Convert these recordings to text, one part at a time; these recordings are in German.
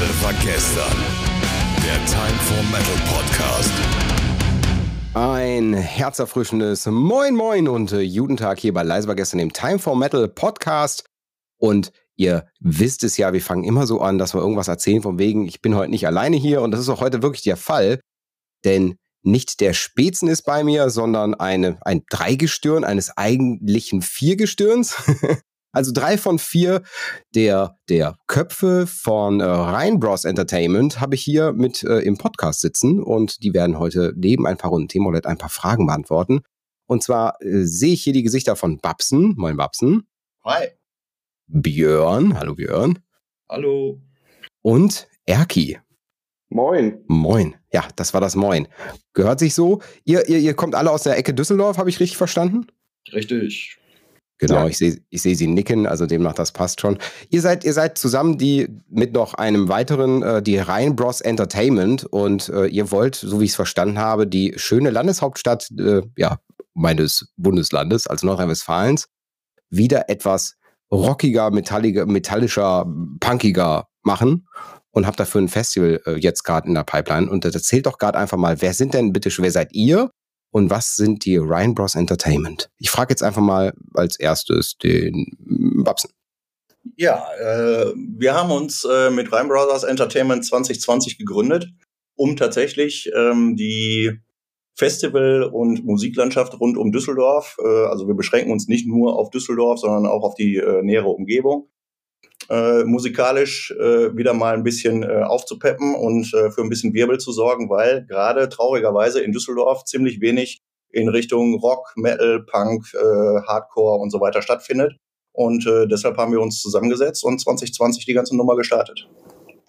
Heute war gestern. Der Time for Metal Podcast. Ein herzerfrischendes Moin Moin und äh, guten Tag hier bei Leise war gestern dem Time for Metal Podcast. Und ihr wisst es ja, wir fangen immer so an, dass wir irgendwas erzählen von wegen, ich bin heute nicht alleine hier und das ist auch heute wirklich der Fall. Denn nicht der Spätzen ist bei mir, sondern eine, ein Dreigestirn eines eigentlichen Viergestirns. also drei von vier der, der Köpfe von äh, Rhein Bros Entertainment habe ich hier mit äh, im Podcast sitzen und die werden heute neben ein paar Runden Themenroulette ein paar Fragen beantworten. Und zwar äh, sehe ich hier die Gesichter von Babsen. Moin Babsen. Hi. Björn. Hallo Björn. Hallo. Und Erki. Moin. Moin. Ja, das war das Moin. Gehört sich so. Ihr, ihr, ihr kommt alle aus der Ecke Düsseldorf, habe ich richtig verstanden? Richtig. Genau, Ja. ich sehe ich seh sie nicken, also demnach das passt schon. Ihr seid, ihr seid zusammen die mit noch einem weiteren, äh, die Rhein Bros Entertainment und äh, ihr wollt, so wie ich es verstanden habe, die schöne Landeshauptstadt äh, ja, meines Bundeslandes, also Nordrhein-Westfalens, wieder etwas rockiger, metalliger, metallischer, punkiger machen und habt dafür ein Festival äh, jetzt gerade in der Pipeline. Und erzählt doch gerade einfach mal, wer sind denn bitte, wer seid ihr und was sind die Ryan Bros Entertainment? Ich frage jetzt einfach mal als erstes den Babsen. Ja, äh, wir haben uns äh, mit Rhein Brothers Entertainment 2020 gegründet, um tatsächlich ähm, die Festival- und Musiklandschaft rund um Düsseldorf, äh, also wir beschränken uns nicht nur auf Düsseldorf, sondern auch auf die äh, nähere Umgebung, äh, musikalisch äh, wieder mal ein bisschen äh, aufzupeppen und äh, für ein bisschen Wirbel zu sorgen, weil gerade traurigerweise in Düsseldorf ziemlich wenig in Richtung Rock, Metal, Punk, äh, Hardcore und so weiter stattfindet. Und äh, deshalb haben wir uns zusammengesetzt und 2020 die ganze Nummer gestartet.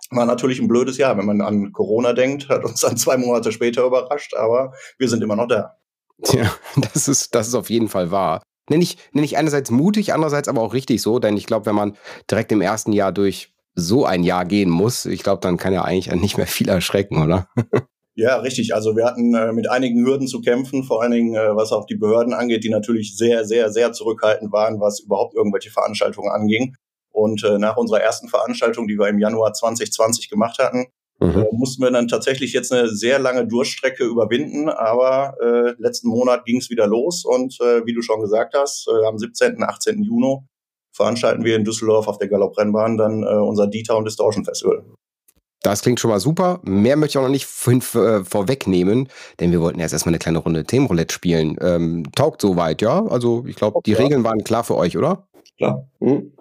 War natürlich ein blödes Jahr, wenn man an Corona denkt, hat uns dann zwei Monate später überrascht, aber wir sind immer noch da. Tja, das ist, das ist auf jeden Fall wahr. Nenne ich, nenn ich einerseits mutig, andererseits aber auch richtig so, denn ich glaube, wenn man direkt im ersten Jahr durch so ein Jahr gehen muss, ich glaube, dann kann ja eigentlich nicht mehr viel erschrecken, oder? Ja, richtig. Also wir hatten äh, mit einigen Hürden zu kämpfen, vor allen Dingen äh, was auch die Behörden angeht, die natürlich sehr, sehr, sehr zurückhaltend waren, was überhaupt irgendwelche Veranstaltungen anging. Und äh, nach unserer ersten Veranstaltung, die wir im Januar 2020 gemacht hatten, Mhm. äh, mussten wir dann tatsächlich jetzt eine sehr lange Durststrecke überwinden. Aber äh, letzten Monat ging es wieder los und äh, wie du schon gesagt hast, äh, am 17. und 18. Juni veranstalten wir in Düsseldorf auf der Galopprennbahn dann äh, unser D-Town Distortion Festival. Das klingt schon mal super. Mehr möchte ich auch noch nicht äh, vorwegnehmen, denn wir wollten erst erstmal eine kleine Runde Themenroulette spielen. Ähm, taugt soweit, ja? Also ich glaube, die Ja. Regeln waren klar für euch, oder? Klar. Hm?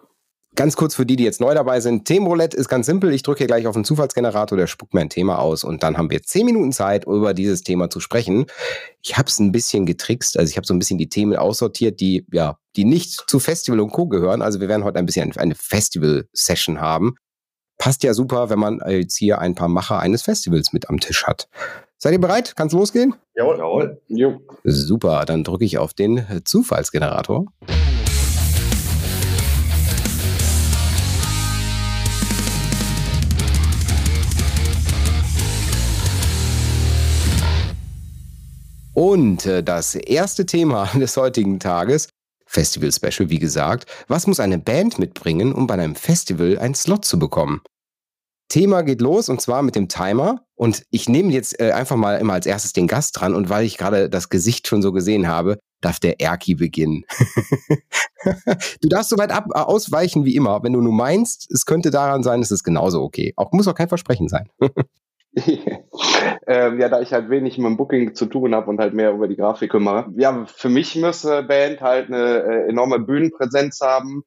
Ganz kurz für die, die jetzt neu dabei sind. Themenroulette ist ganz simpel. Ich drücke hier gleich auf den Zufallsgenerator, der spuckt mir ein Thema aus und dann haben wir zehn Minuten Zeit, über dieses Thema zu sprechen. Ich habe es ein bisschen getrickst, also ich habe so ein bisschen die Themen aussortiert, die ja, die nicht zu Festival und Co. gehören. Also wir werden heute ein bisschen eine Festival-Session haben. Passt ja super, wenn man jetzt hier ein paar Macher eines Festivals mit am Tisch hat. Seid ihr bereit? Kann's losgehen? Jawohl. Jawohl. Jo. Super, dann drücke ich auf den Zufallsgenerator. Und äh, das erste Thema des heutigen Tages, Festival Special, wie gesagt, was muss eine Band mitbringen, um bei einem Festival einen Slot zu bekommen? Thema geht los und zwar mit dem Timer. Und ich nehme jetzt äh, einfach mal immer als erstes den Gast dran und weil ich gerade das Gesicht schon so gesehen habe, darf der Erki beginnen. du darfst so weit ab, äh, ausweichen wie immer. Wenn du nur meinst, es könnte daran sein, ist es genauso okay. Auch muss auch kein Versprechen sein. ähm, ja, da ich halt wenig mit dem Booking zu tun habe und halt mehr über die Grafik kümmere. Ja, für mich muss eine Band halt eine äh, enorme Bühnenpräsenz haben,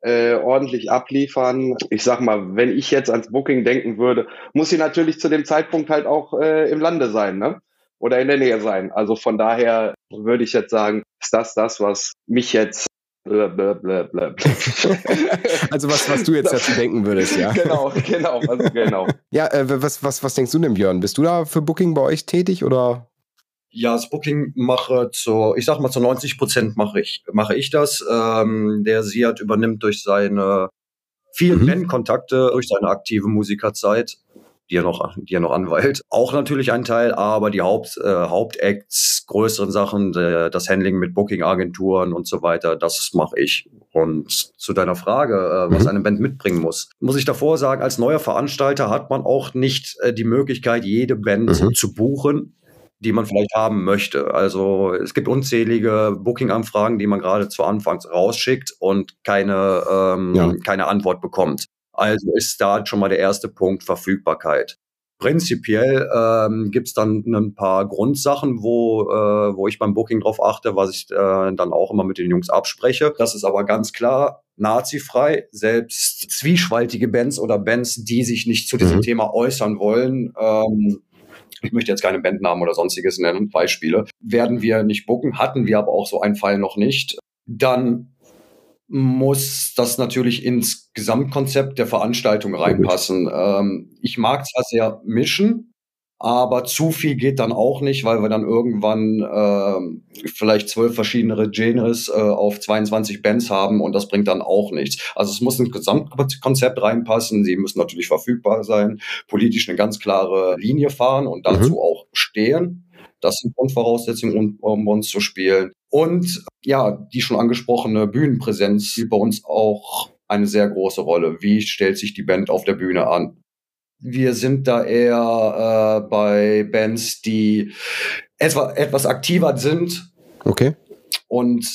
äh, ordentlich abliefern. Ich sag mal, wenn ich jetzt ans Booking denken würde, muss sie natürlich zu dem Zeitpunkt halt auch äh, im Lande sein, ne? Oder in der Nähe sein. Also von daher würde ich jetzt sagen, ist das das, was mich jetzt blablabla. Also was, was du jetzt dazu denken würdest, ja. Genau, genau, also genau. Ja, äh, was, was, was denkst du denn, Björn? Bist du da für Booking bei euch tätig oder? Ja, das Booking mache zu, ich sag mal zu 90 Prozent mache ich, mache ich das. Ähm, der Siad übernimmt durch seine vielen Mhm. Bandkontakte, durch seine aktive Musikerzeit, die er noch, die er noch anweilt, auch natürlich ein Teil, aber die Haupt, äh, Hauptacts, größeren Sachen, äh, das Handling mit Booking-Agenturen und so weiter, das mache ich. Und zu deiner Frage, äh, was mhm. eine Band mitbringen muss, muss ich davor sagen, als neuer Veranstalter hat man auch nicht äh, die Möglichkeit, jede Band mhm. zu buchen, die man vielleicht haben möchte. Also es gibt unzählige Booking-Anfragen, die man gerade zu Anfangs rausschickt und keine, ähm, ja. keine Antwort bekommt. Also ist da schon mal der erste Punkt Verfügbarkeit. Prinzipiell ähm, gibt es dann ein paar Grundsachen, wo, äh, wo ich beim Booking drauf achte, was ich äh, dann auch immer mit den Jungs abspreche. Das ist aber ganz klar nazifrei. Selbst zwiespaltige Bands oder Bands, die sich nicht zu diesem mhm. Thema äußern wollen, ähm, ich möchte jetzt keine Bandnamen oder sonstiges nennen, Beispiele, werden wir nicht booken, hatten wir aber auch so einen Fall noch nicht. Dann muss das natürlich ins Gesamtkonzept der Veranstaltung reinpassen. Ähm, ich mag zwar sehr mischen, aber zu viel geht dann auch nicht, weil wir dann irgendwann äh, vielleicht zwölf verschiedene Genres äh, auf 22 Bands haben und das bringt dann auch nichts. Also es muss ins Gesamtkonzept reinpassen, sie müssen natürlich verfügbar sein, politisch eine ganz klare Linie fahren und dazu mhm. auch stehen. Das sind Grundvoraussetzungen, um, um uns zu spielen. Und ja, die schon angesprochene Bühnenpräsenz spielt bei uns auch eine sehr große Rolle. Wie stellt sich die Band auf der Bühne an? Wir sind da eher äh, bei Bands, die etwa, etwas aktiver sind. Okay. Und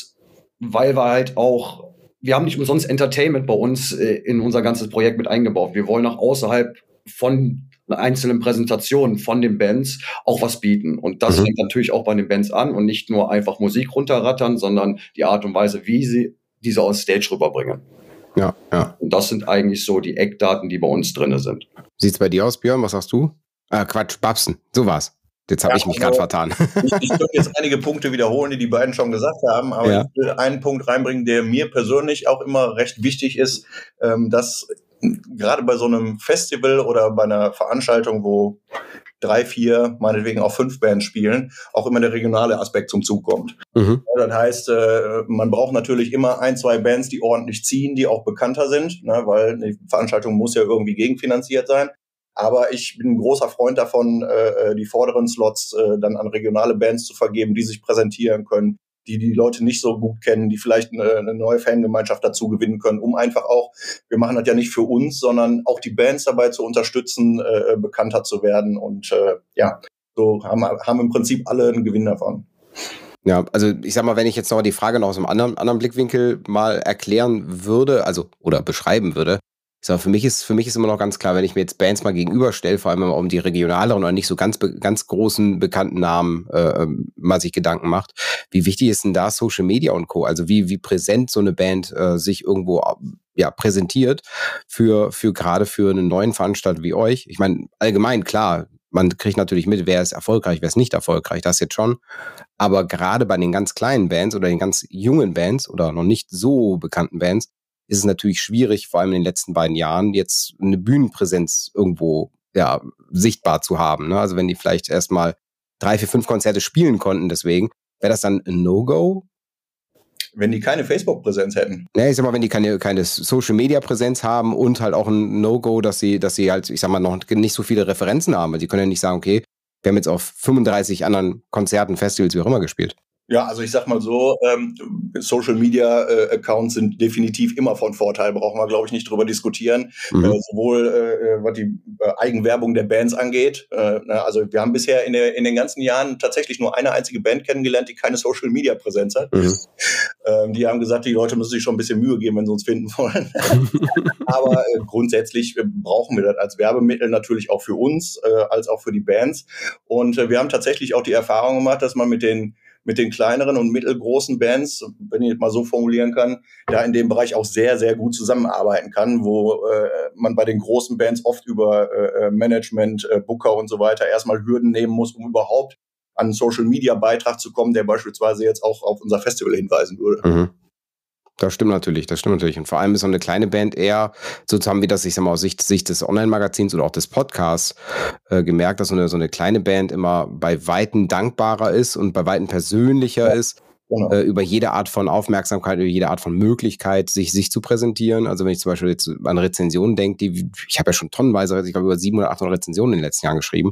weil wir halt auch, wir haben nicht umsonst Entertainment bei uns äh, in unser ganzes Projekt mit eingebaut. Wir wollen auch außerhalb von einzelnen Präsentationen von den Bands auch was bieten. Und das mhm. fängt natürlich auch bei den Bands an und nicht nur einfach Musik runterrattern, sondern die Art und Weise, wie sie diese aus Stage rüberbringen. Ja, ja. Und das sind eigentlich so die Eckdaten, die bei uns drin sind. Sieht's bei dir aus, Björn? Was sagst du? Ah, Quatsch, Babsen. So war's. Jetzt habe ja, ich mich also, gerade vertan. Ich, ich könnte jetzt einige Punkte wiederholen, die die beiden schon gesagt haben, aber ja. ich will einen Punkt reinbringen, der mir persönlich auch immer recht wichtig ist, ähm, dass gerade bei so einem Festival oder bei einer Veranstaltung, wo drei, vier, meinetwegen auch fünf Bands spielen, auch immer der regionale Aspekt zum Zug kommt. Mhm. Das heißt, äh, man braucht natürlich immer ein, zwei Bands, die ordentlich ziehen, die auch bekannter sind, ne, weil die Veranstaltung muss ja irgendwie gegenfinanziert sein. Aber ich bin ein großer Freund davon, äh, die vorderen Slots äh, dann an regionale Bands zu vergeben, die sich präsentieren können, die die Leute nicht so gut kennen, die vielleicht eine, eine neue Fangemeinschaft dazu gewinnen können, um einfach auch, wir machen das ja nicht für uns, sondern auch die Bands dabei zu unterstützen, äh, bekannter zu werden. Und äh, ja, so haben, haben im Prinzip alle einen Gewinn davon. Ja, also ich sag mal, wenn ich jetzt noch die Frage noch aus einem anderen, anderen Blickwinkel mal erklären würde, also oder beschreiben würde, sag, für mich ist, für mich ist immer noch ganz klar, wenn ich mir jetzt Bands mal gegenüberstelle, vor allem um die regionaleren oder nicht so ganz, ganz großen bekannten Namen äh, ähm, mal sich Gedanken macht, wie wichtig ist denn da Social Media und Co. Also wie, wie präsent so eine Band äh, sich irgendwo ja, präsentiert für, für gerade für einen neuen Veranstalter wie euch. Ich meine, allgemein, klar, man kriegt natürlich mit, wer ist erfolgreich, wer ist nicht erfolgreich, das jetzt schon. Aber gerade bei den ganz kleinen Bands oder den ganz jungen Bands oder noch nicht so bekannten Bands, ist es natürlich schwierig, vor allem in den letzten beiden Jahren, jetzt eine Bühnenpräsenz irgendwo ja, sichtbar zu haben. Ne? Also wenn die vielleicht erstmal drei, vier, fünf Konzerte spielen konnten, deswegen, wäre das dann ein No-Go? Wenn die keine Facebook-Präsenz hätten. Ne, ich sag mal, wenn die keine, keine Social-Media-Präsenz haben und halt auch ein No-Go, dass sie, dass sie halt, ich sag mal, noch nicht so viele Referenzen haben. Weil sie können ja nicht sagen, okay, wir haben jetzt auf 35 anderen Konzerten, Festivals, wie auch immer gespielt. Ja, also ich sag mal so, ähm, Social Media äh, Accounts sind definitiv immer von Vorteil, brauchen wir, glaube ich, nicht drüber diskutieren. Mhm. Äh, sowohl äh, was die äh, Eigenwerbung der Bands angeht. Äh, na, also wir haben bisher in, der, in den ganzen Jahren tatsächlich nur eine einzige Band kennengelernt, die keine Social Media Präsenz hat. Mhm. Ähm, die haben gesagt, die Leute müssen sich schon ein bisschen Mühe geben, wenn sie uns finden wollen. Aber äh, grundsätzlich äh, brauchen wir das als Werbemittel natürlich auch für uns, äh, als auch für die Bands. Und äh, wir haben tatsächlich auch die Erfahrung gemacht, dass man mit den mit den kleineren und mittelgroßen Bands, wenn ich mal so formulieren kann, da in dem Bereich auch sehr, sehr gut zusammenarbeiten kann, wo äh, man bei den großen Bands oft über äh, äh Management, äh, Booker und so weiter erstmal Hürden nehmen muss, um überhaupt an einen Social Media Beitrag zu kommen, der beispielsweise jetzt auch auf unser Festival hinweisen würde. Mhm. Das stimmt natürlich, das stimmt natürlich. Und vor allem ist so eine kleine Band eher, so haben wir das, ich sag mal, aus Sicht, Sicht des Online-Magazins oder auch des Podcasts äh, gemerkt, dass so eine, so eine kleine Band immer bei Weitem dankbarer ist und bei Weitem persönlicher ja. ist. Genau. Äh, über jede Art von Aufmerksamkeit, über jede Art von Möglichkeit, sich, sich zu präsentieren. Also wenn ich zum Beispiel jetzt an Rezensionen denke, die, ich habe ja schon tonnenweise, ich glaube über 700, 800 Rezensionen in den letzten Jahren geschrieben.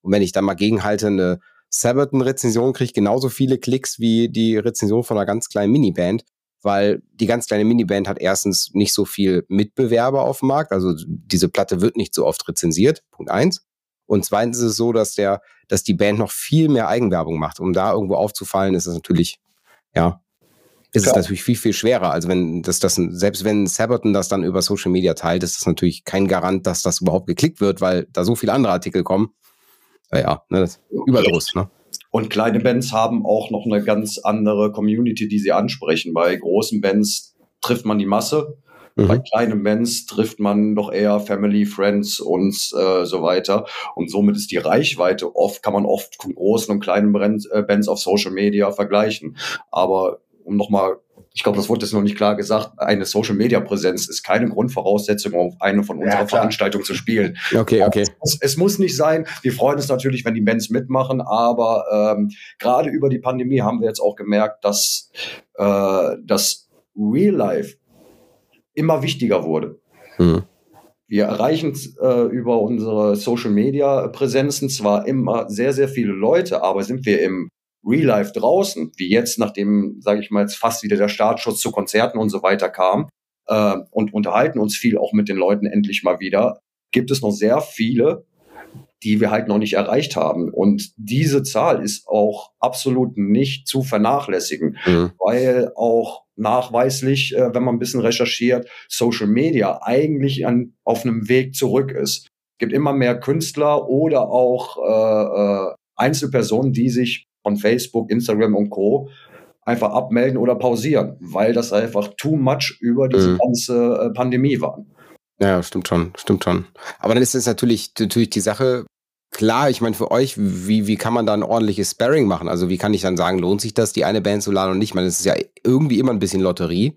Und wenn ich dann mal gegenhalte, eine Sabaton-Rezension kriege genauso viele Klicks wie die Rezension von einer ganz kleinen Miniband weil die ganz kleine Miniband hat erstens nicht so viel Mitbewerber auf dem Markt, also diese Platte wird nicht so oft rezensiert, Punkt eins. Und zweitens ist es so, dass der, dass die Band noch viel mehr Eigenwerbung macht. Um da irgendwo aufzufallen, ist es natürlich, ja, ist Klar. es natürlich viel, viel schwerer. Also wenn das, das, selbst wenn Sabaton das dann über Social Media teilt, ist das natürlich kein Garant, dass das überhaupt geklickt wird, weil da so viele andere Artikel kommen. Ja, ne, das Überdruss, ne? Und kleine Bands haben auch noch eine ganz andere Community, die sie ansprechen. Bei großen Bands trifft man die Masse. Mhm. Bei kleinen Bands trifft man doch eher Family, Friends und äh, so weiter. Und somit ist die Reichweite oft, kann man oft von großen und kleinen äh, Bands auf Social Media vergleichen. Aber um nochmal ich glaube, das wurde jetzt noch nicht klar gesagt, eine Social Media Präsenz ist keine Grundvoraussetzung, um eine von unseren ja, Veranstaltungen zu spielen. Okay, okay. Es muss, es muss, nicht sein. Wir freuen uns natürlich, wenn die Bands mitmachen, aber ähm, gerade über die Pandemie haben wir jetzt auch gemerkt, dass äh, das Real Life immer wichtiger wurde. Hm. Wir erreichen äh, über unsere Social Media Präsenzen zwar immer sehr, sehr viele Leute, aber sind wir im Real Life draußen, wie jetzt, nachdem, sage ich mal, jetzt fast wieder der Startschutz zu Konzerten und so weiter kam äh, und unterhalten uns viel auch mit den Leuten endlich mal wieder, gibt es noch sehr viele, die wir halt noch nicht erreicht haben. Und diese Zahl ist auch absolut nicht zu vernachlässigen, mhm. weil auch nachweislich, äh, wenn man ein bisschen recherchiert, Social Media eigentlich an, auf einem Weg zurück ist. Es gibt immer mehr Künstler oder auch äh, äh, Einzelpersonen, die sich von Facebook, Instagram und Co. einfach abmelden oder pausieren, weil das einfach too much über diese mhm. ganze äh, Pandemie war. Ja, stimmt schon, stimmt schon. Aber dann ist es natürlich, natürlich die Sache, klar, ich meine, für euch, wie, wie kann man da ein ordentliches Sparring machen? Also, wie kann ich dann sagen, lohnt sich das, die eine Band zu laden und nicht? Ich meine, es ist ja irgendwie immer ein bisschen Lotterie.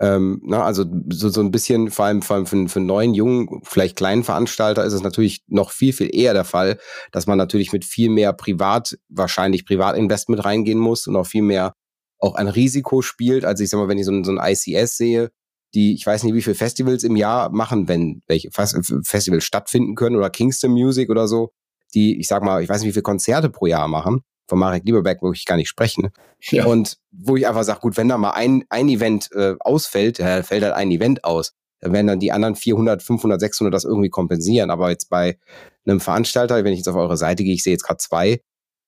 Ähm, na, also so, so ein bisschen, vor allem, vor allem für, für einen neuen, jungen, vielleicht kleinen Veranstalter ist es natürlich noch viel, viel eher der Fall, dass man natürlich mit viel mehr Privat, wahrscheinlich Privatinvestment reingehen muss und auch viel mehr auch ein Risiko spielt. Also ich sag mal, wenn ich so, ein, so ein ICS sehe, die, ich weiß nicht, wie viele Festivals im Jahr machen, wenn welche Festivals stattfinden können oder Kingston Music oder so, die, ich sag mal, ich weiß nicht, wie viele Konzerte pro Jahr machen von Marek Lieberberg wirklich gar nicht sprechen. Ja. Und wo ich einfach sage, gut, wenn da mal ein, ein Event äh, ausfällt, äh, fällt halt ein Event aus. Dann werden dann die anderen 400, 500, 600 das irgendwie kompensieren. Aber jetzt bei einem Veranstalter, wenn ich jetzt auf eure Seite gehe, ich sehe jetzt gerade zwei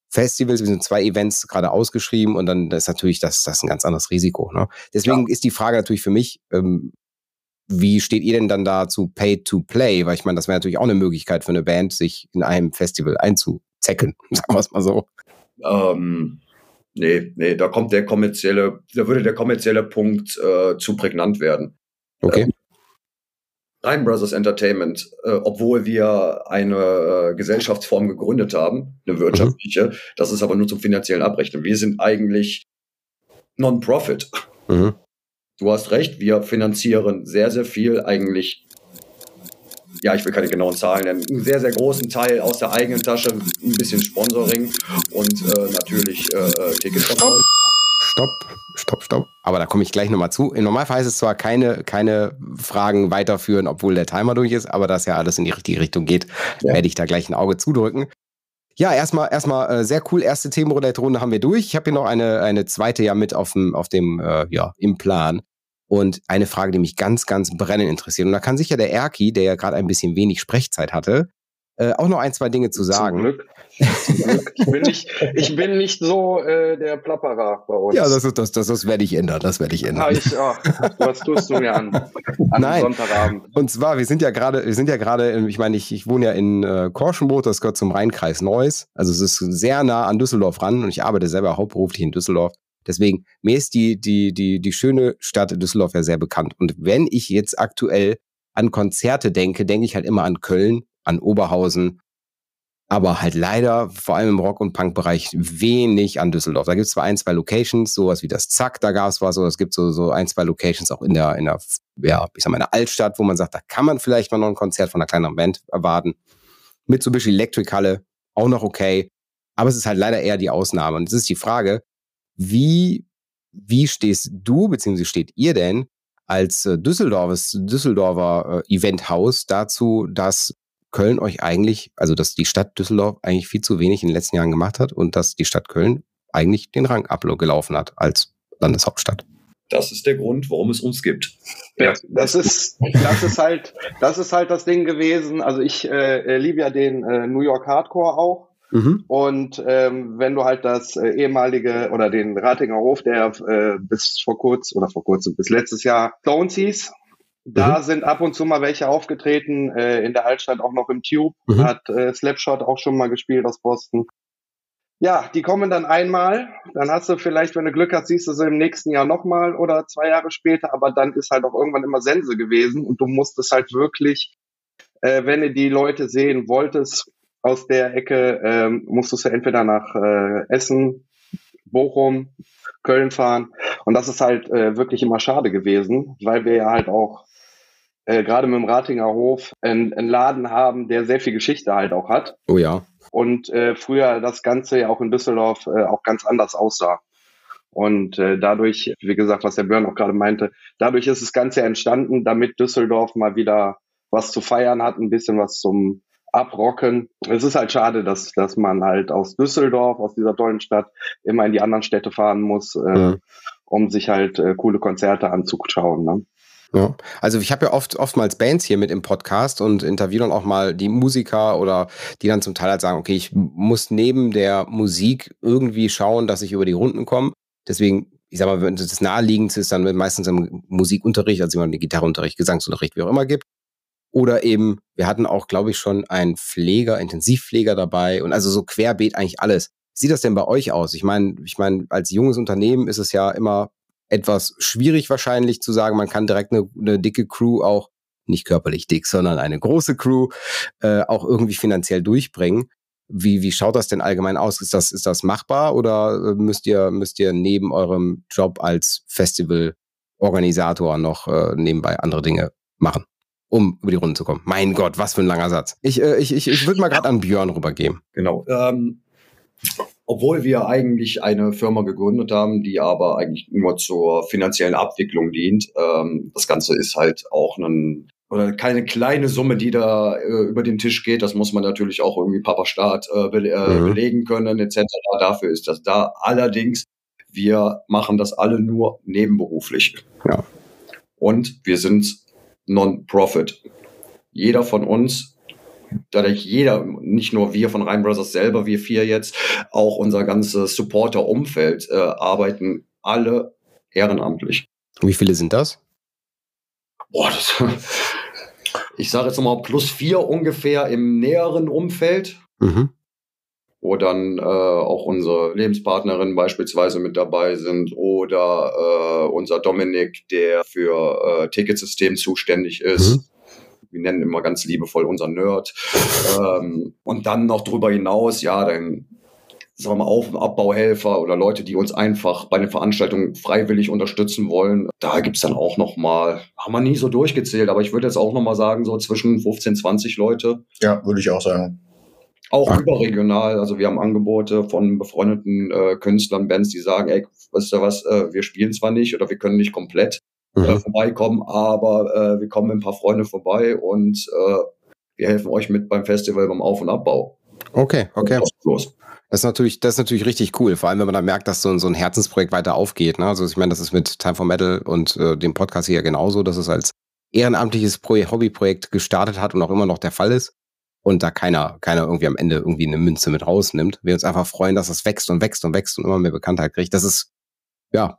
Festivals, wir sind zwei Events gerade ausgeschrieben und dann ist natürlich das, das ein ganz anderes Risiko. Ne? Deswegen ja. ist die Frage natürlich für mich, ähm, wie steht ihr denn dann da zu Pay to Play? Weil ich meine, das wäre natürlich auch eine Möglichkeit für eine Band, sich in einem Festival einzuzecken, sagen wir es mal so. Ähm, nee, nee, da kommt der kommerzielle, da würde der kommerzielle Punkt äh, zu prägnant werden. Okay. Ähm, Ryan Brothers Entertainment, äh, obwohl wir eine äh, Gesellschaftsform gegründet haben, eine wirtschaftliche, mhm. das ist aber nur zum finanziellen Abrechnen. Wir sind eigentlich Non-Profit. Mhm. Du hast recht, wir finanzieren sehr, sehr viel eigentlich ja, ich will keine genauen Zahlen nennen, einen sehr, sehr großen Teil aus der eigenen Tasche, ein bisschen Sponsoring und äh, natürlich äh, äh Ticketverkauf. Stopp, stopp, stopp. Aber da komme ich gleich nochmal zu. Im Normalfall heißt es zwar keine, keine Fragen weiterführen, obwohl der Timer durch ist, aber dass ja alles in die richtige Richtung geht, ja. werde ich da gleich ein Auge zudrücken. Ja, erstmal, erstmal äh, sehr cool. Erste Themenroulette-Runde haben wir durch. Ich habe hier noch eine, eine zweite ja mit auf dem, auf dem, äh, ja, im Plan. Und eine Frage, die mich ganz, ganz brennend interessiert. Und da kann sicher der Erki, der ja gerade ein bisschen wenig Sprechzeit hatte, äh, auch noch ein, zwei Dinge zu sagen. Zum Glück. Zum Glück. Ich, bin nicht, ich bin nicht so äh, der Plapperer bei uns. Ja, das, ist, das, das, das werde ich ändern. Das werde ich ändern. Ah, ich, oh, was tust du mir an? An Nein. Sonntagabend. Und zwar, wir sind ja gerade, wir sind ja gerade, ich meine, ich, ich wohne ja in äh, Korschenbrot, das gehört zum Rheinkreis Neuss. Also es ist sehr nah an Düsseldorf ran und ich arbeite selber hauptberuflich in Düsseldorf. Deswegen, mir ist die, die, die, die schöne Stadt Düsseldorf ja sehr bekannt. Und wenn ich jetzt aktuell an Konzerte denke, denke ich halt immer an Köln, an Oberhausen, aber halt leider vor allem im Rock- und Punk-Bereich wenig an Düsseldorf. Da gibt es zwar ein, zwei Locations, sowas wie das Zack, da gab es was, oder es gibt so, so ein, zwei Locations auch in der, in der, ja, ich sag mal, in der Altstadt, wo man sagt, da kann man vielleicht mal noch ein Konzert von einer kleineren Band erwarten. Mitsubishi Electric Halle, auch noch okay. Aber es ist halt leider eher die Ausnahme. Und es ist die Frage, wie, wie stehst du, beziehungsweise steht ihr denn als äh, Düsseldorfes, Düsseldorfer äh, Eventhaus dazu, dass Köln euch eigentlich, also dass die Stadt Düsseldorf eigentlich viel zu wenig in den letzten Jahren gemacht hat und dass die Stadt Köln eigentlich den Rang abgelaufen hat als Landeshauptstadt? Das ist der Grund, warum es uns gibt. Ja, das ist, das ist halt, das ist halt das Ding gewesen. Also ich äh, liebe ja den äh, New York Hardcore auch. Mhm. Und ähm, wenn du halt das äh, ehemalige oder den Ratinger Hof, der äh, bis vor kurz oder vor kurzem bis letztes Jahr Stones hieß, da mhm. sind ab und zu mal welche aufgetreten, äh, in der Altstadt auch noch im Tube, mhm. hat äh, Slapshot auch schon mal gespielt aus Boston. Ja, die kommen dann einmal, dann hast du vielleicht, wenn du Glück hast, siehst du sie im nächsten Jahr nochmal oder zwei Jahre später, aber dann ist halt auch irgendwann immer Sense gewesen und du musstest halt wirklich, äh, wenn du die Leute sehen wolltest, aus der Ecke, ähm, musstest du entweder nach äh, Essen, Bochum, Köln fahren und das ist halt äh, wirklich immer schade gewesen, weil wir ja halt auch äh, gerade mit dem Ratinger Hof einen, einen Laden haben, der sehr viel Geschichte halt auch hat. Oh ja. Und äh, früher das Ganze ja auch in Düsseldorf äh, auch ganz anders aussah. Und äh, dadurch, wie gesagt, was der Björn auch gerade meinte, dadurch ist das Ganze entstanden, damit Düsseldorf mal wieder was zu feiern hat, ein bisschen was zum Abrocken. Es ist halt schade, dass, dass man halt aus Düsseldorf, aus dieser tollen Stadt, immer in die anderen Städte fahren muss, äh, mhm. um sich halt äh, coole Konzerte anzuschauen. Ne? Ja. Also ich habe ja oft oftmals Bands hier mit im Podcast und interviewe dann auch mal die Musiker oder die dann zum Teil halt sagen, okay, ich muss neben der Musik irgendwie schauen, dass ich über die Runden komme. Deswegen, ich sag mal, wenn das naheliegend ist, dann meistens im Musikunterricht, also jemand Gitarreunterricht, Gesangsunterricht, wie auch immer gibt. Oder eben, wir hatten auch, glaube ich, schon einen Pfleger, Intensivpfleger dabei und also so querbeet eigentlich alles. Wie sieht das denn bei euch aus? Ich meine, ich meine, als junges Unternehmen ist es ja immer etwas schwierig wahrscheinlich zu sagen, man kann direkt eine, eine dicke Crew auch, nicht körperlich dick, sondern eine große Crew äh, auch irgendwie finanziell durchbringen. Wie, wie schaut das denn allgemein aus? Ist das, ist das machbar oder äh, müsst ihr, müsst ihr neben eurem Job als Festivalorganisator noch äh, nebenbei andere Dinge machen, um über die Runde zu kommen? Mein Gott, was für ein langer Satz. Ich, äh, ich, ich, ich würde mal gerade an Björn rübergeben. Genau. Ähm, obwohl wir eigentlich eine Firma gegründet haben, die aber eigentlich nur zur finanziellen Abwicklung dient. Ähm, das Ganze ist halt auch ein oder keine kleine Summe, die da äh, über den Tisch geht. Das muss man natürlich auch irgendwie Papa Staat äh, be äh, mhm. belegen können etc. Dafür ist das da. Allerdings, wir machen das alle nur nebenberuflich. Ja. Und wir sind Non-Profit. Jeder von uns dadurch jeder, nicht nur wir von Rhein Brothers selber, wir vier jetzt, auch unser ganzes Supporter-Umfeld äh, arbeiten alle ehrenamtlich. Wie viele sind das? Boah, das, ich sage jetzt mal plus vier ungefähr im näheren Umfeld. Mhm. Wo dann äh, auch unsere Lebenspartnerin beispielsweise mit dabei sind oder äh, unser Dominik, der für äh, Ticketsystem zuständig ist. Mhm wir nennen immer ganz liebevoll unser Nerd. ähm, und dann noch drüber hinaus, ja, dann sagen wir mal, Auf- und Abbauhelfer oder Leute, die uns einfach bei den Veranstaltungen freiwillig unterstützen wollen. Da gibt's dann auch noch mal, haben wir nie so durchgezählt, aber ich würde jetzt auch noch mal sagen, so zwischen 15, 20 Leute. Ja, würde ich auch sagen. Auch Ach. überregional, also wir haben Angebote von befreundeten äh, Künstlern, Bands, die sagen, ey, weißt du was, äh, wir spielen zwar nicht oder wir können nicht komplett, äh, mhm. äh, vorbeikommen, aber äh, wir kommen mit ein paar Freunde vorbei und äh, wir helfen euch mit beim Festival beim Auf- und Abbau. Okay, okay. Das ist natürlich, das ist natürlich richtig cool, vor allem wenn man dann merkt, dass so, so ein Herzensprojekt weiter aufgeht. Ne? Also ich meine, das ist mit Time for Metal und dem Podcast hier genauso, dass es als ehrenamtliches Pro Hobbyprojekt gestartet hat und auch immer noch der Fall ist. Und da keiner, keiner irgendwie am Ende irgendwie eine Münze mit rausnimmt. Wir uns einfach freuen, dass es wächst und wächst und wächst und immer mehr Bekanntheit kriegt. Das ist, ja,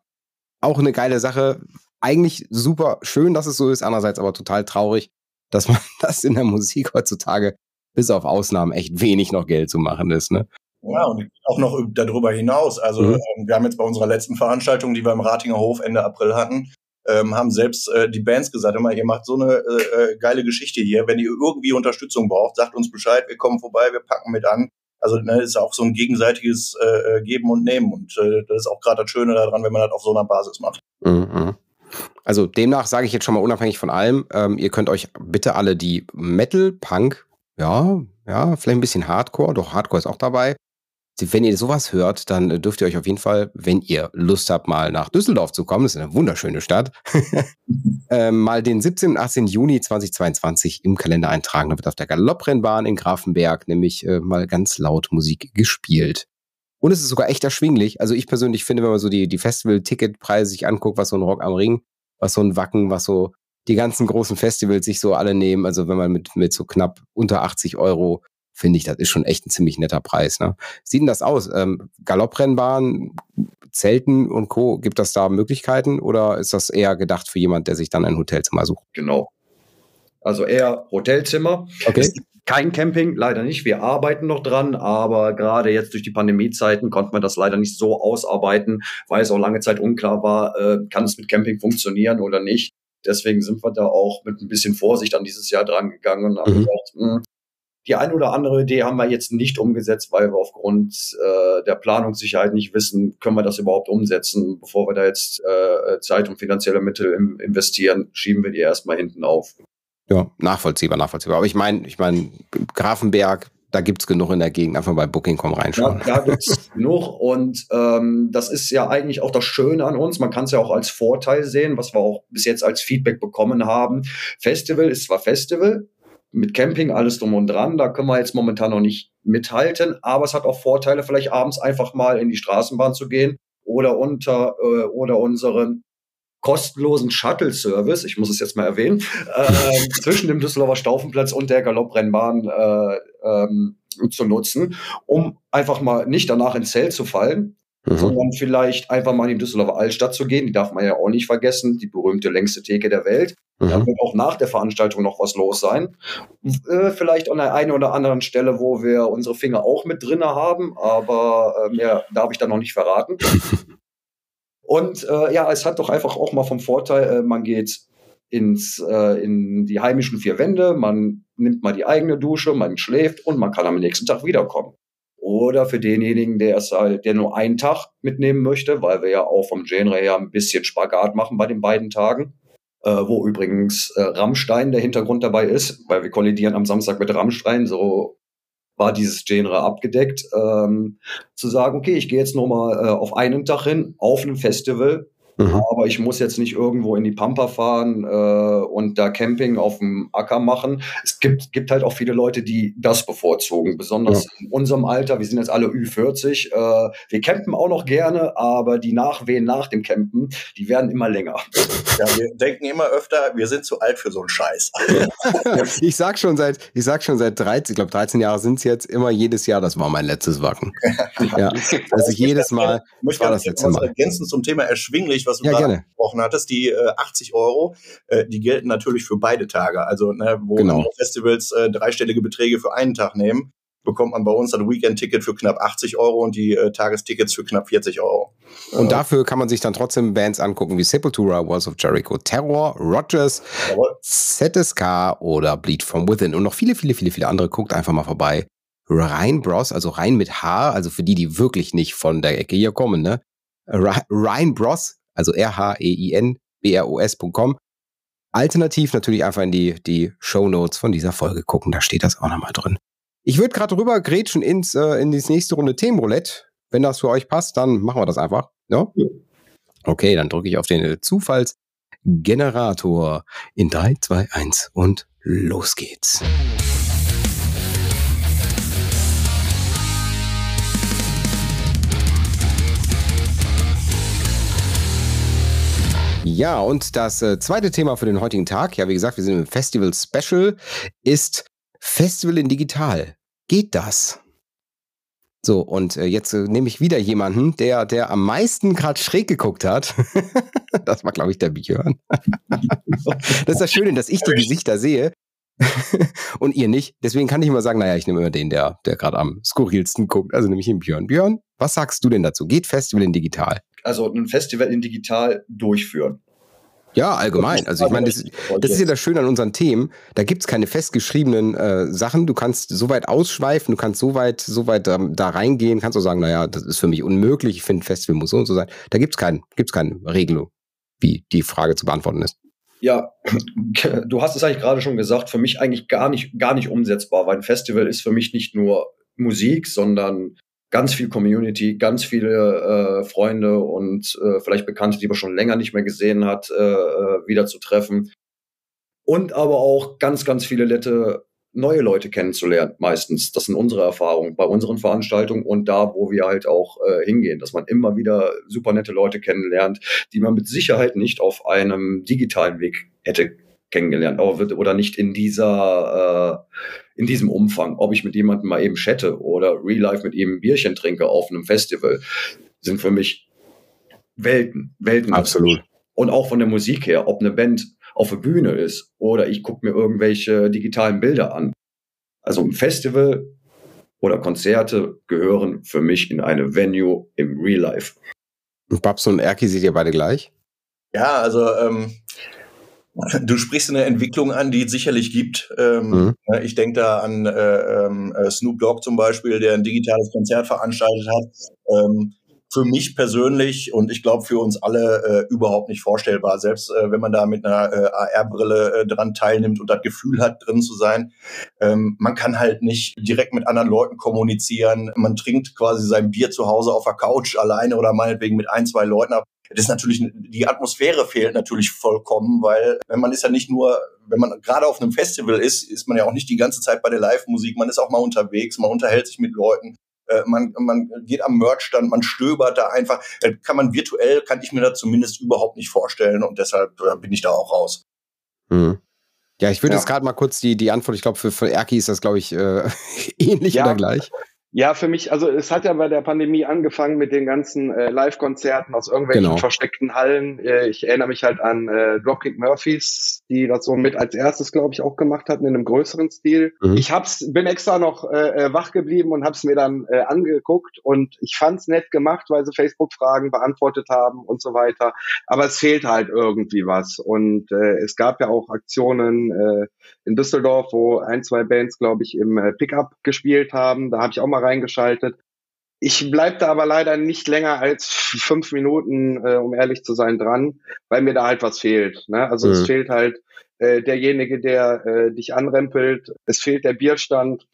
auch eine geile Sache eigentlich super schön, dass es so ist, andererseits aber total traurig, dass man das in der Musik heutzutage bis auf Ausnahmen echt wenig noch Geld zu machen ist. Ne? Ja, und auch noch darüber hinaus. Also mhm. ähm, wir haben jetzt bei unserer letzten Veranstaltung, die wir im Ratinger Hof Ende April hatten, ähm, haben selbst äh, die Bands gesagt, immer, ihr macht so eine äh, äh, geile Geschichte hier. Wenn ihr irgendwie Unterstützung braucht, sagt uns Bescheid, wir kommen vorbei, wir packen mit an. Also ne, ist auch so ein gegenseitiges äh, äh Geben und Nehmen. Und äh, das ist auch gerade das Schöne daran, wenn man das auf so einer Basis macht. Mhm. Also demnach sage ich jetzt schon mal unabhängig von allem, ähm, ihr könnt euch bitte alle die Metal, Punk, ja, ja, vielleicht ein bisschen Hardcore, doch Hardcore ist auch dabei. Wenn ihr sowas hört, dann dürft ihr euch auf jeden Fall, wenn ihr Lust habt, mal nach Düsseldorf zu kommen, das ist eine wunderschöne Stadt, ähm, mal den 17. und 18. Juni 2022 im Kalender eintragen. Da wird auf der Galopprennbahn in Grafenberg nämlich äh, mal ganz laut Musik gespielt. Und es ist sogar echt erschwinglich. Also ich persönlich finde, wenn man so die, die Festival-Ticketpreise sich anguckt, was so ein Rock am Ring, was so ein Wacken, was so die ganzen großen Festivals sich so alle nehmen, also wenn man mit, mit so knapp unter 80 Euro, finde ich, das ist schon echt ein ziemlich netter Preis. Ne? Sieht denn das aus? Ähm, Galopprennbahn, Zelten und Co., gibt das da Möglichkeiten oder ist das eher gedacht für jemand, der sich dann ein Hotelzimmer sucht? Genau. Also eher Hotelzimmer. Okay. Kein Camping, leider nicht. Wir arbeiten noch dran, aber gerade jetzt durch die Pandemiezeiten konnte man das leider nicht so ausarbeiten, weil es auch lange Zeit unklar war, äh, kann es mit Camping funktionieren oder nicht. Deswegen sind wir da auch mit ein bisschen Vorsicht an dieses Jahr dran gegangen und haben mhm. gesagt, mh, hm, die eine oder andere Idee haben wir jetzt nicht umgesetzt, weil wir aufgrund äh, der Planungssicherheit nicht wissen, können wir das überhaupt umsetzen. Bevor wir da jetzt äh, Zeit und finanzielle Mittel im, investieren, schieben wir die erstmal hinten auf. Ja, nachvollziehbar, nachvollziehbar. Aber ich meine, ich meine, Grafenberg, da gibt es genug in der Gegend. Einfach bei Booking.com reinschauen. Ja, da gibt es genug. Und ähm, das ist ja eigentlich auch das Schöne an uns. Man kann es ja auch als Vorteil sehen, was wir auch bis jetzt als Feedback bekommen haben. Festival ist zwar Festival, mit Camping, alles drum und dran. Da können wir jetzt momentan noch nicht mithalten, aber es hat auch Vorteile, vielleicht abends einfach mal in die Straßenbahn zu gehen oder unter äh, oder unseren kostenlosen Shuttle-Service, ich muss es jetzt mal erwähnen, äh, zwischen dem Düsseldorfer Staufenplatz und der Galopprennbahn äh, ähm, zu nutzen, um einfach mal nicht danach ins Zelt zu fallen, mhm. sondern vielleicht einfach mal in die Düsseldorfer Altstadt zu gehen. Die darf man ja auch nicht vergessen, die berühmte längste Theke der Welt. Mhm. Da wird auch nach der Veranstaltung noch was los sein. Äh, vielleicht an der einen oder anderen Stelle, wo wir unsere Finger auch mit drinne haben, aber äh, mehr darf ich da noch nicht verraten. Und äh, ja, es hat doch einfach auch mal vom Vorteil, äh, man geht ins, äh, in die heimischen vier Wände, man nimmt mal die eigene Dusche, man schläft und man kann am nächsten Tag wiederkommen. Oder für denjenigen, der es halt, der nur einen Tag mitnehmen möchte, weil wir ja auch vom Genre her ein bisschen Spagat machen bei den beiden Tagen, äh, wo übrigens äh, Rammstein der Hintergrund dabei ist, weil wir kollidieren am Samstag mit Rammstein, so war dieses Genre abgedeckt, ähm, zu sagen, okay, ich gehe jetzt nur mal äh, auf einen Tag hin, auf ein Festival, Mhm. Aber ich muss jetzt nicht irgendwo in die Pampa fahren äh, und da Camping auf dem Acker machen. Es gibt, gibt halt auch viele Leute, die das bevorzugen, besonders ja. in unserem Alter. Wir sind jetzt alle Ü40. Äh, wir campen auch noch gerne, aber die Nachwehen nach dem Campen, die werden immer länger. Ja, wir denken immer öfter, wir sind zu alt für so einen Scheiß. ich sag schon seit, ich sag schon seit 13, ich glaube 13 Jahre sind es jetzt immer jedes Jahr, das war mein letztes Wacken. ja. Also jedes Mal, das war das letzte Mal. Ergänzen zum Thema erschwinglich, was du ja, gerade gesprochen hattest, die äh, 80 Euro, äh, die gelten natürlich für beide Tage. Also ne, wo genau. Festivals äh, dreistellige Beträge für einen Tag nehmen, bekommt man bei uns ein Weekend-Ticket für knapp 80 Euro und die äh, Tagestickets für knapp 40 Euro. Und äh, dafür kann man sich dann trotzdem Bands angucken wie Sepultura, Walls of Jericho, Terror, Rogers, ZSK oder Bleed From Within und noch viele, viele, viele, viele andere. Guckt einfach mal vorbei. Ryan Bros, also Ryan mit H, also für die, die wirklich nicht von der Ecke hier kommen, ne? Ryan Bros also R-H-E-I-N-B-R-O-S.com. Alternativ natürlich einfach in die, die Show Notes von dieser Folge gucken, da steht das auch nochmal drin. Ich würde gerade rüber grätschen ins, äh, in die nächste Runde Themenroulette. Wenn das für euch passt, dann machen wir das einfach. Ja? Okay, dann drücke ich auf den Zufallsgenerator in 3, 2, 1 und los geht's. Ja, und das äh, zweite Thema für den heutigen Tag, ja, wie gesagt, wir sind im Festival Special, ist Festival in Digital. Geht das? So, und äh, jetzt äh, nehme ich wieder jemanden, der, der am meisten gerade schräg geguckt hat. das war, glaube ich, der Björn. das ist das Schöne, dass ich die Gesichter sehe und ihr nicht. Deswegen kann ich immer sagen, naja, ich nehme immer den, der, der gerade am skurrilsten guckt. Also nehme ich den Björn. Björn, was sagst du denn dazu? Geht Festival in Digital? Also ein Festival in digital durchführen. Ja, allgemein. Also ich meine, das, das, ist ja das Schöne an unseren Themen. Da gibt's keine festgeschriebenen äh, Sachen. Du kannst so weit ausschweifen, du kannst so weit, so weit ähm, da reingehen, kannst auch sagen, naja, das ist für mich unmöglich, ich finde, Festival muss so und so sein. Da gibt's kein, gibt's keine Regelung, wie die Frage zu beantworten ist. Ja, du hast es eigentlich gerade schon gesagt, für mich eigentlich gar nicht, gar nicht umsetzbar, weil ein Festival ist für mich nicht nur Musik, sondern ganz viel Community, ganz viele äh, Freunde und äh, vielleicht Bekannte, die man schon länger nicht mehr gesehen hat, äh, äh, wieder zu treffen. Und aber auch ganz, ganz viele nette neue Leute kennenzulernen, meistens. Das sind unsere Erfahrungen bei unseren Veranstaltungen und da, wo wir halt auch äh, hingehen, dass man immer wieder super nette Leute kennenlernt, die man mit Sicherheit nicht auf einem digitalen Weg hätte kennengelernt oder nicht in dieser äh, in diesem Umfang, ob ich mit jemandem mal eben chatte oder real life mit ihm ein Bierchen trinke auf einem Festival, sind für mich Welten, Welten. Absolut. Und auch von der Musik her, ob eine Band auf der Bühne ist oder ich gucke mir irgendwelche digitalen Bilder an. Also ein Festival oder Konzerte gehören für mich in eine Venue im Real Life. Und Babs und Erki seht ihr beide gleich? Ja, also ähm, du sprichst eine Entwicklung an, die es sicherlich gibt. Ähm, mhm. Ne, ich denke da an äh, äh, Snoop Dogg zum Beispiel, der ein digitales Konzert veranstaltet hat. Ähm, für mich persönlich und ich glaube für uns alle äh, überhaupt nicht vorstellbar. Selbst äh, wenn man da mit einer äh, AR-Brille äh, dran teilnimmt und das Gefühl hat, drin zu sein. Ähm, man kann halt nicht direkt mit anderen Leuten kommunizieren. Man trinkt quasi sein Bier zu Hause auf der Couch alleine oder meinetwegen mit ein, zwei Leuten ab. Das ist natürlich, die Atmosphäre fehlt natürlich vollkommen, weil wenn man ist ja nicht nur, wenn man gerade auf einem Festival ist, ist man ja auch nicht die ganze Zeit bei der Live-Musik. Man ist auch mal unterwegs, man unterhält sich mit Leuten. Äh, man, man geht am Merchstand, man stöbert da einfach. Äh, kann man virtuell, kann ich mir das zumindest überhaupt nicht vorstellen und deshalb äh, bin ich da auch raus. Mhm. Ja, ich würde ja. jetzt gerade mal kurz die, die Antwort, ich glaube, für, für Erki ist das, glaube ich, äh, ähnlich ja. oder gleich. Ja, für mich, also es hat ja bei der Pandemie angefangen mit den ganzen äh, Live-Konzerten aus irgendwelchen genau. versteckten Hallen. Äh, ich erinnere mich halt an äh, Dropkick Murphys, die das so mit als erstes, glaube ich, auch gemacht hatten in einem größeren Stil. Mhm. Ich hab's, bin extra noch äh, äh wach geblieben und hab's mir dann äh, angeguckt und ich fand's nett gemacht, weil sie Facebook-Fragen beantwortet haben und so weiter. Aber es fehlt halt irgendwie was. Und äh, es gab ja auch Aktionen äh, in Düsseldorf, wo ein, zwei Bands, glaube ich, im äh, Pickup gespielt haben. Da habe ich auch mal reingeschaltet. Ich bleib da aber leider nicht länger als fünf Minuten, äh, um ehrlich zu sein, dran, weil mir da halt was fehlt. Ne? Also mhm. es fehlt halt äh, derjenige, der äh, dich anrempelt. Es fehlt der Bierstand,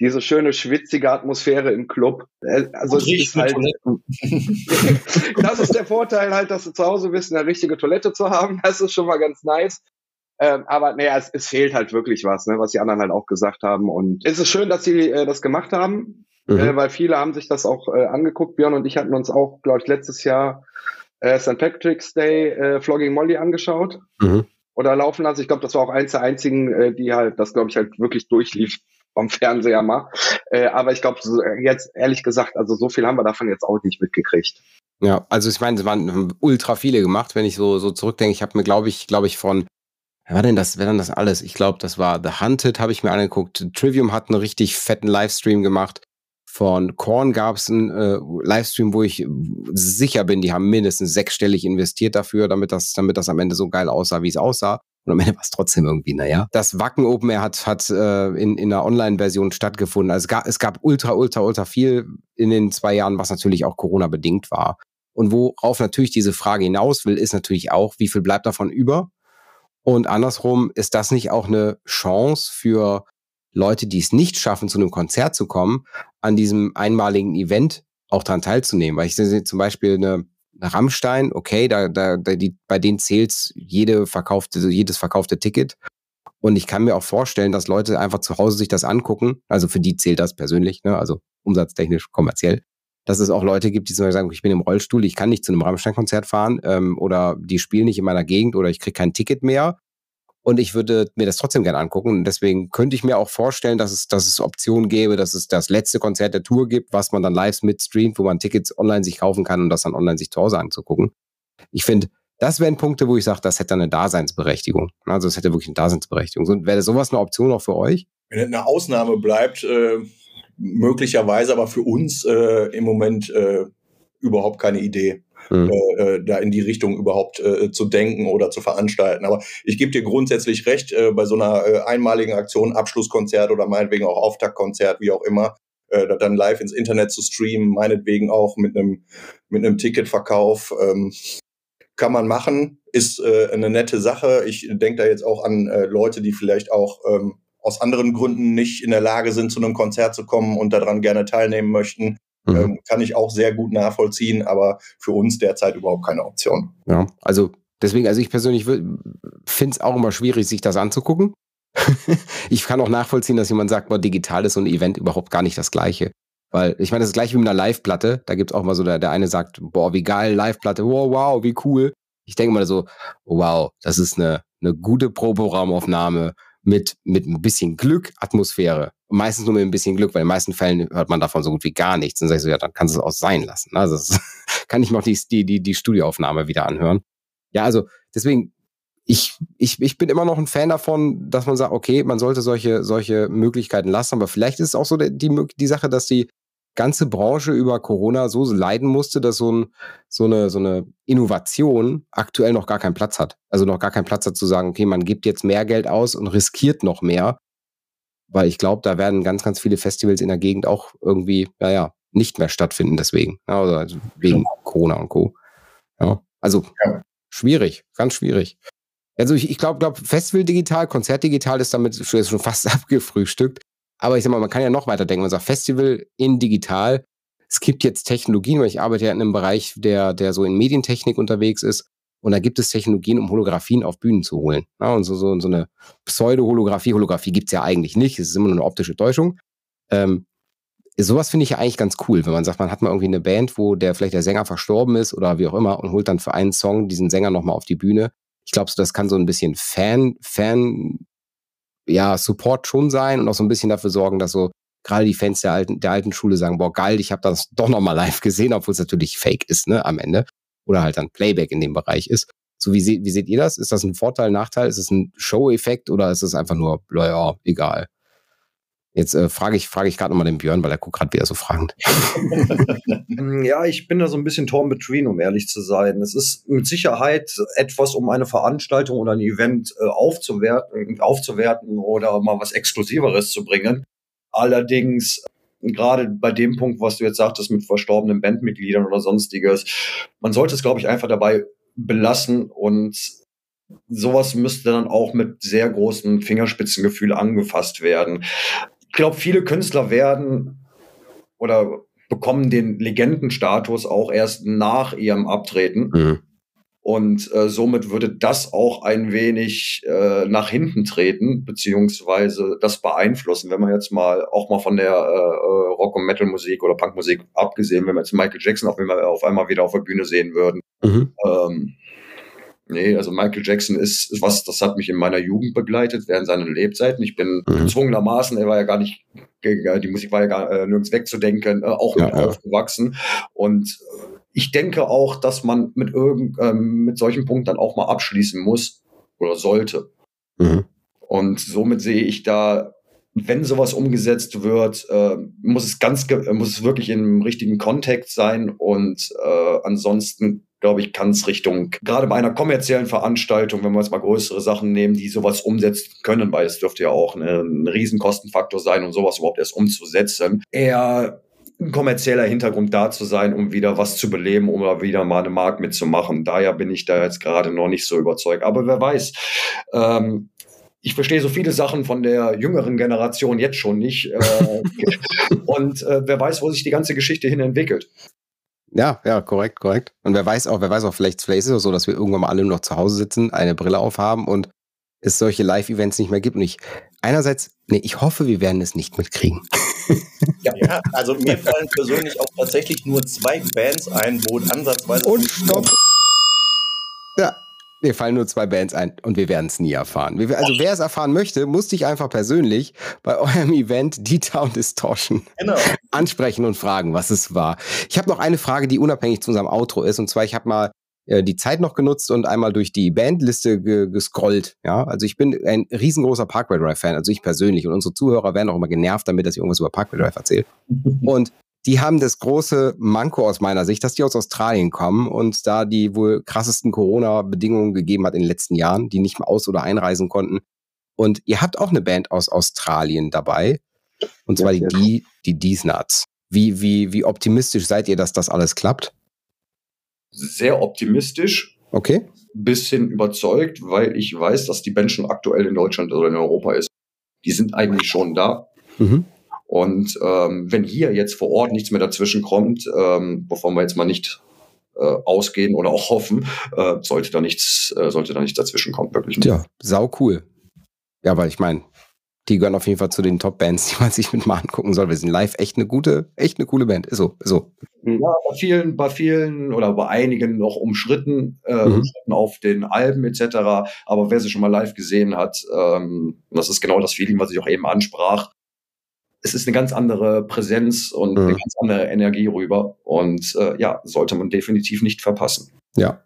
diese schöne schwitzige Atmosphäre im Club. Äh, also es ist halt, das ist der Vorteil halt, dass du zu Hause bist, eine richtige Toilette zu haben. Das ist schon mal ganz nice. Ähm, aber naja, es, es fehlt halt wirklich was, ne, was die anderen halt auch gesagt haben. Und es ist schön, dass sie äh, das gemacht haben, mhm. äh, weil viele haben sich das auch äh, angeguckt. Björn und ich hatten uns auch, glaube ich, letztes Jahr äh, St. Patrick's Day äh, Flogging Molly angeschaut. Mhm. Oder laufen lassen. Ich glaube, das war auch eins der einzigen, äh, die halt, das glaube ich halt wirklich durchlief vom Fernseher mal. Äh, aber ich glaube, so, jetzt ehrlich gesagt, also so viel haben wir davon jetzt auch nicht mitgekriegt. Ja, also ich meine, es waren ultra viele gemacht, wenn ich so, so zurückdenke. Ich habe mir, glaube ich, glaube ich, von Wer war denn das? Wer denn das alles? Ich glaube, das war The Hunted, habe ich mir angeguckt. Trivium hat einen richtig fetten Livestream gemacht. Von Korn gab es einen äh, Livestream, wo ich sicher bin, die haben mindestens sechsstellig investiert dafür, damit das, damit das am Ende so geil aussah, wie es aussah. Und am Ende war es trotzdem irgendwie, naja. Das Wacken Open Air hat, hat äh, in, in einer Online-Version stattgefunden. Also es gab, es gab ultra, ultra, ultra viel in den zwei Jahren, was natürlich auch Corona-bedingt war. Und worauf natürlich diese Frage hinaus will, ist natürlich auch, wie viel bleibt davon über? Und andersrum, ist das nicht auch eine Chance für Leute, die es nicht schaffen, zu einem Konzert zu kommen, an diesem einmaligen Event auch daran teilzunehmen? Weil ich sehe zum Beispiel eine, eine Rammstein, okay, da, da, da die, bei denen zählt jede verkaufte, jedes verkaufte Ticket. Und ich kann mir auch vorstellen, dass Leute einfach zu Hause sich das angucken. Also für die zählt das persönlich, ne? also umsatztechnisch, kommerziell dass es auch Leute gibt, die zum Beispiel sagen, ich bin im Rollstuhl, ich kann nicht zu einem Rammstein-Konzert fahren ähm, oder die spielen nicht in meiner Gegend oder ich kriege kein Ticket mehr. Und ich würde mir das trotzdem gerne angucken. Und deswegen könnte ich mir auch vorstellen, dass es, dass es Optionen gäbe, dass es das letzte Konzert der Tour gibt, was man dann live mitstreamt, wo man Tickets online sich kaufen kann und das dann online sich zu Hause anzugucken. Ich finde, das wären Punkte, wo ich sage, das hätte eine Daseinsberechtigung. Also es hätte wirklich eine Daseinsberechtigung. Wäre sowas eine Option auch für euch? Wenn eine Ausnahme bleibt, äh, möglicherweise aber für uns äh, im Moment äh, überhaupt keine Idee. Mhm. Äh, da in die Richtung überhaupt äh, zu denken oder zu veranstalten. Aber ich gebe dir grundsätzlich recht, äh, bei so einer äh, einmaligen Aktion, Abschlusskonzert oder meinetwegen auch Auftaktkonzert, wie auch immer, äh, dann live ins Internet zu streamen, meinetwegen auch mit einem mit einem Ticketverkauf, ähm, kann man machen, ist äh, eine nette Sache. Ich denke da jetzt auch an äh, Leute, die vielleicht auch ähm, aus anderen Gründen nicht in der Lage sind, zu einem Konzert zu kommen und daran gerne teilnehmen möchten. Mhm. Ähm, kann ich auch sehr gut nachvollziehen, aber für uns derzeit überhaupt keine Option. Ja, also deswegen, also ich persönlich finde es auch immer schwierig, sich das anzugucken. ich kann auch nachvollziehen, dass jemand sagt, boah, digital ist so ein Event überhaupt gar nicht das Gleiche. Weil ich meine, das ist gleich wie mit einer Live-Platte. Da gibt es auch mal so, der, der eine sagt, boah, wie geil, Live-Platte, wow, wow, wie cool. Ich denke mal so, wow, das ist eine, eine gute Proberaumaufnahme mit, mit ein bisschen Glück, Atmosphäre. meistens nur mit ein bisschen Glück, weil in den meisten Fällen hört man davon so gut wie gar nichts. Dann sag ich so, ja, dann kannst du es auch sein lassen. Also das kann ich noch die, die, die, die Studioaufnahme wieder anhören. Ja, also deswegen, ich, ich, ich bin immer noch ein Fan davon, dass man sagt, okay, man sollte solche, solche Möglichkeiten lassen, aber vielleicht ist es auch so die, die Sache, dass die ganze Branche über Corona so leiden musste, dass so, ein, so, eine, so eine Innovation aktuell noch gar keinen Platz hat. Also noch gar keinen Platz hat zu sagen, okay, man gibt jetzt mehr Geld aus und riskiert noch mehr. Weil ich glaube, da werden ganz, ganz viele Festivals in der Gegend auch irgendwie, naja, nicht mehr stattfinden deswegen. Also wegen Corona und Co. Ja, also ja. schwierig, ganz schwierig. Also ich, ich glaube, glaub, Festival digital, Konzert digital ist damit schon fast abgefrühstückt. Aber ich sag mal, man kann ja noch weiter denken. Man sagt Festival in digital. Es gibt jetzt Technologien, weil ich arbeite ja in einem Bereich, der, der so in Medientechnik unterwegs ist. Und da gibt es Technologien, um Holographien auf Bühnen zu holen. Ja, und so, so, so eine Pseudo-Holographie. Holographie gibt's ja eigentlich nicht. Es ist immer nur eine optische Täuschung. Ähm, sowas finde ich ja eigentlich ganz cool, wenn man sagt, man hat mal irgendwie eine Band, wo der vielleicht der Sänger verstorben ist oder wie auch immer und holt dann für einen Song diesen Sänger nochmal auf die Bühne. Ich glaube, das kann so ein bisschen Fan, Fan ja, Support schon sein und auch so ein bisschen dafür sorgen, dass so gerade die Fans der alten, der alten Schule sagen, boah, geil, ich habe das doch nochmal live gesehen, obwohl es natürlich fake ist, ne, am Ende. Oder halt dann Playback in dem Bereich ist. So, wie, se wie seht ihr das? Ist das ein Vorteil, Nachteil? Ist es ein Show-Effekt oder ist es einfach nur, naja, egal? Jetzt äh, frage ich, frage ich gerade nochmal den Björn, weil er guckt gerade wieder so fragend. ja, ich bin da so ein bisschen torn between, um ehrlich zu sein. Es ist mit Sicherheit etwas, um eine Veranstaltung oder ein Event äh, aufzuwerten, aufzuwerten oder mal was Exklusiveres zu bringen. Allerdings gerade bei dem Punkt, was du jetzt sagtest mit verstorbenen Bandmitgliedern oder sonstiges, man sollte es, glaube ich, einfach dabei belassen und sowas müsste dann auch mit sehr großem Fingerspitzengefühl angefasst werden ich glaube, viele Künstler werden oder bekommen den Legendenstatus auch erst nach ihrem Abtreten. Mhm. Und äh, somit würde das auch ein wenig äh, nach hinten treten, beziehungsweise das beeinflussen, wenn man jetzt mal auch mal von der äh, äh Rock- und Metal-Musik oder Punk-Musik abgesehen, wenn wir jetzt Michael Jackson auf einmal, auf einmal wieder auf der Bühne sehen würden. Mhm. Ähm, Nee, also Michael Jackson ist was, das hat mich in meiner Jugend begleitet, während seiner Lebzeiten. Ich bin mhm. gezwungenermaßen, er war ja gar nicht, die Musik war ja gar äh, nirgends wegzudenken, äh, auch ja, mit ja. aufgewachsen. Und ich denke auch, dass man mit irgend, ähm, mit solchen Punkten dann auch mal abschließen muss oder sollte. Mhm. Und somit sehe ich da wenn sowas umgesetzt wird, äh, muss es ganz, muss es wirklich im richtigen Kontext sein und äh, ansonsten glaube ich, kann es Richtung, gerade bei einer kommerziellen Veranstaltung, wenn wir jetzt mal größere Sachen nehmen, die sowas umsetzen können, weil es dürfte ja auch eine, ein Riesenkostenfaktor sein, um sowas überhaupt erst umzusetzen, eher ein kommerzieller Hintergrund da zu sein, um wieder was zu beleben, um wieder mal eine Markt mitzumachen. Daher bin ich da jetzt gerade noch nicht so überzeugt. Aber wer weiß, ähm, ich verstehe so viele Sachen von der jüngeren Generation jetzt schon nicht. Äh, und äh, wer weiß, wo sich die ganze Geschichte hin entwickelt. Ja, ja, korrekt, korrekt. Und wer weiß auch, wer weiß auch, vielleicht, vielleicht ist es so, dass wir irgendwann mal alle noch zu Hause sitzen, eine Brille aufhaben und es solche Live-Events nicht mehr gibt. Und ich, einerseits, nee, ich hoffe, wir werden es nicht mitkriegen. Ja, ja also mir fallen persönlich auch tatsächlich nur zwei Bands ein, wo ansatzweise. Und stopp! Ja, mir fallen nur zwei Bands ein und wir werden es nie erfahren. Also wer es erfahren möchte, muss dich einfach persönlich bei eurem Event D-Town Distortion genau. ansprechen und fragen, was es war. Ich habe noch eine Frage, die unabhängig zu unserem Outro ist. Und zwar, ich habe mal äh, die Zeit noch genutzt und einmal durch die Bandliste ge gescrollt. Ja, also ich bin ein riesengroßer Parkway Drive Fan, also ich persönlich und unsere Zuhörer werden auch immer genervt damit, dass ich irgendwas über Parkway Drive erzähle. und die haben das große Manko aus meiner Sicht, dass die aus Australien kommen und da die wohl krassesten Corona-Bedingungen gegeben hat in den letzten Jahren, die nicht mehr aus- oder einreisen konnten. Und ihr habt auch eine Band aus Australien dabei. Und zwar ja, die, die, Dees Nuts. Wie, wie, wie optimistisch seid ihr, dass das alles klappt? Sehr optimistisch. Okay. Bisschen überzeugt, weil ich weiß, dass die Band schon aktuell in Deutschland oder in Europa ist. Die sind eigentlich schon da. Mhm. Und ähm, wenn hier jetzt vor Ort nichts mehr dazwischen kommt, ähm, wovon wir jetzt mal nicht äh, ausgehen oder auch hoffen, äh, sollte da nichts, äh, sollte da nichts dazwischen kommen, wirklich. Ja, sau cool. Ja, weil ich meine, die gehören auf jeden Fall zu den Top-Bands, die man sich mit mal angucken soll. Wir sind live echt eine gute, echt eine coole Band. Ist so, ist so. Ja, bei vielen, bei vielen oder bei einigen noch umstritten, äh, mhm. umstritten auf den Alben etc. Aber wer sie schon mal live gesehen hat, ähm, das ist genau das Feeling, was ich auch eben ansprach. Es ist eine ganz andere Präsenz und mhm. eine ganz andere Energie rüber. Und äh, ja, sollte man definitiv nicht verpassen. Ja.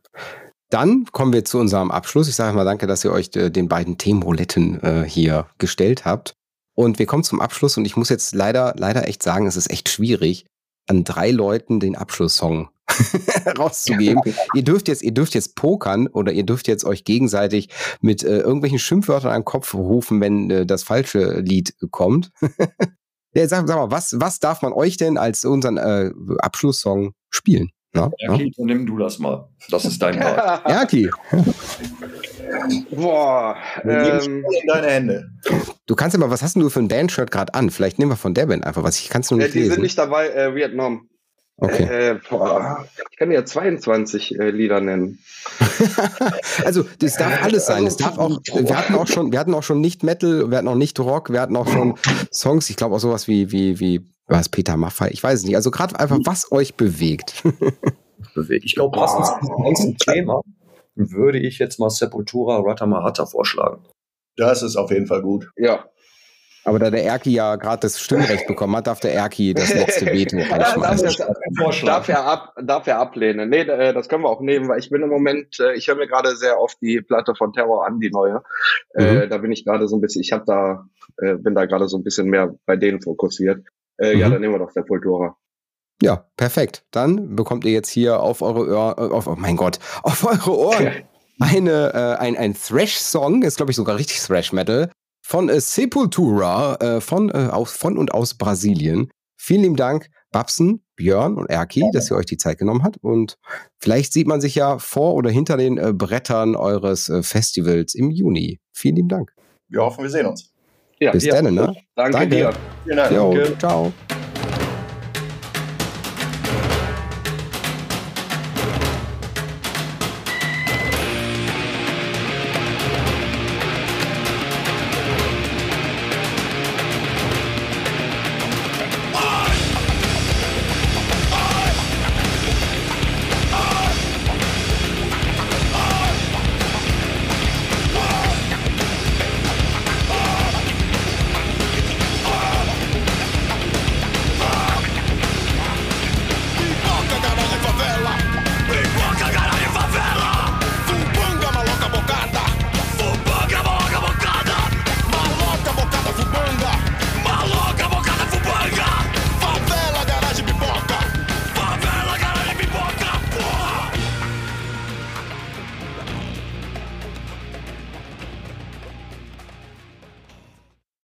Dann kommen wir zu unserem Abschluss. Ich sage mal danke, dass ihr euch äh, den beiden Themenrouletten äh, hier gestellt habt. Und wir kommen zum Abschluss und ich muss jetzt leider, leider echt sagen, es ist echt schwierig, an drei Leuten den Abschlusssong rauszugeben. ihr dürft jetzt, ihr dürft jetzt pokern oder ihr dürft jetzt euch gegenseitig mit äh, irgendwelchen Schimpfwörtern an den Kopf rufen, wenn äh, das falsche Lied kommt. ja, sag, sag mal, was, was darf man euch denn als unseren äh, Abschlusssong spielen? Ja, Erki, ja. nimm du das mal. Das ist dein Part. Erki. Boah. Ähm, in deine Hände. Du kannst ja mal, was hast du für ein Bandshirt gerade an? Vielleicht nehmen wir von der Band einfach was. Ich kann es nur nicht ja, die lesen. sind nicht dabei, äh, Vietnam. Okay. Äh, boah, ich kann ja 22 äh, Lieder nennen. also das darf alles sein. Es darf auch. Wir hatten auch schon, wir hatten auch schon nicht Metal, wir hatten auch nicht Rock, wir hatten auch schon Songs. Ich glaube auch sowas wie wie wie was Peter Maffay. Ich weiß es nicht. Also gerade einfach was euch bewegt. bewegt. Ich glaube passend zum nächsten Thema würde ich jetzt mal Sepultura Ratamahata vorschlagen. Das ist auf jeden Fall gut. Ja, aber da der Erki ja gerade das Stimmrecht bekommen hat, darf der Erki das letzte Veto einschmeißen. darf, er ab, darf er ablehnen. Nee, äh, das können wir auch nehmen, weil ich bin im Moment, äh, ich höre mir gerade sehr oft die Platte von Terror an, die neue. Äh, mhm. Da bin ich gerade so ein bisschen, ich habe da, bin da gerade so ein bisschen mehr bei denen fokussiert. Mhm. Ja, dann nehmen wir doch der Kultura. Ja, perfekt. Dann bekommt ihr jetzt hier auf eure Ohr, auf, oh mein Gott, auf eure Ohren eine, äh, ein, ein Thrash-Song, ist glaube ich sogar richtig Thrash-Metal, von äh, Sepultura, äh, von, äh, aus, von und aus Brasilien. Vielen lieben Dank, Babsen, Björn und Erki, dass ihr euch die Zeit genommen habt. Und vielleicht sieht man sich ja vor oder hinter den äh, Brettern eures äh, Festivals im Juni. Vielen lieben Dank. Wir hoffen, wir sehen uns. Ja, Bis ja. dann, ne? Danke, Danke. dir. Vielen Dank. Jo, ciao.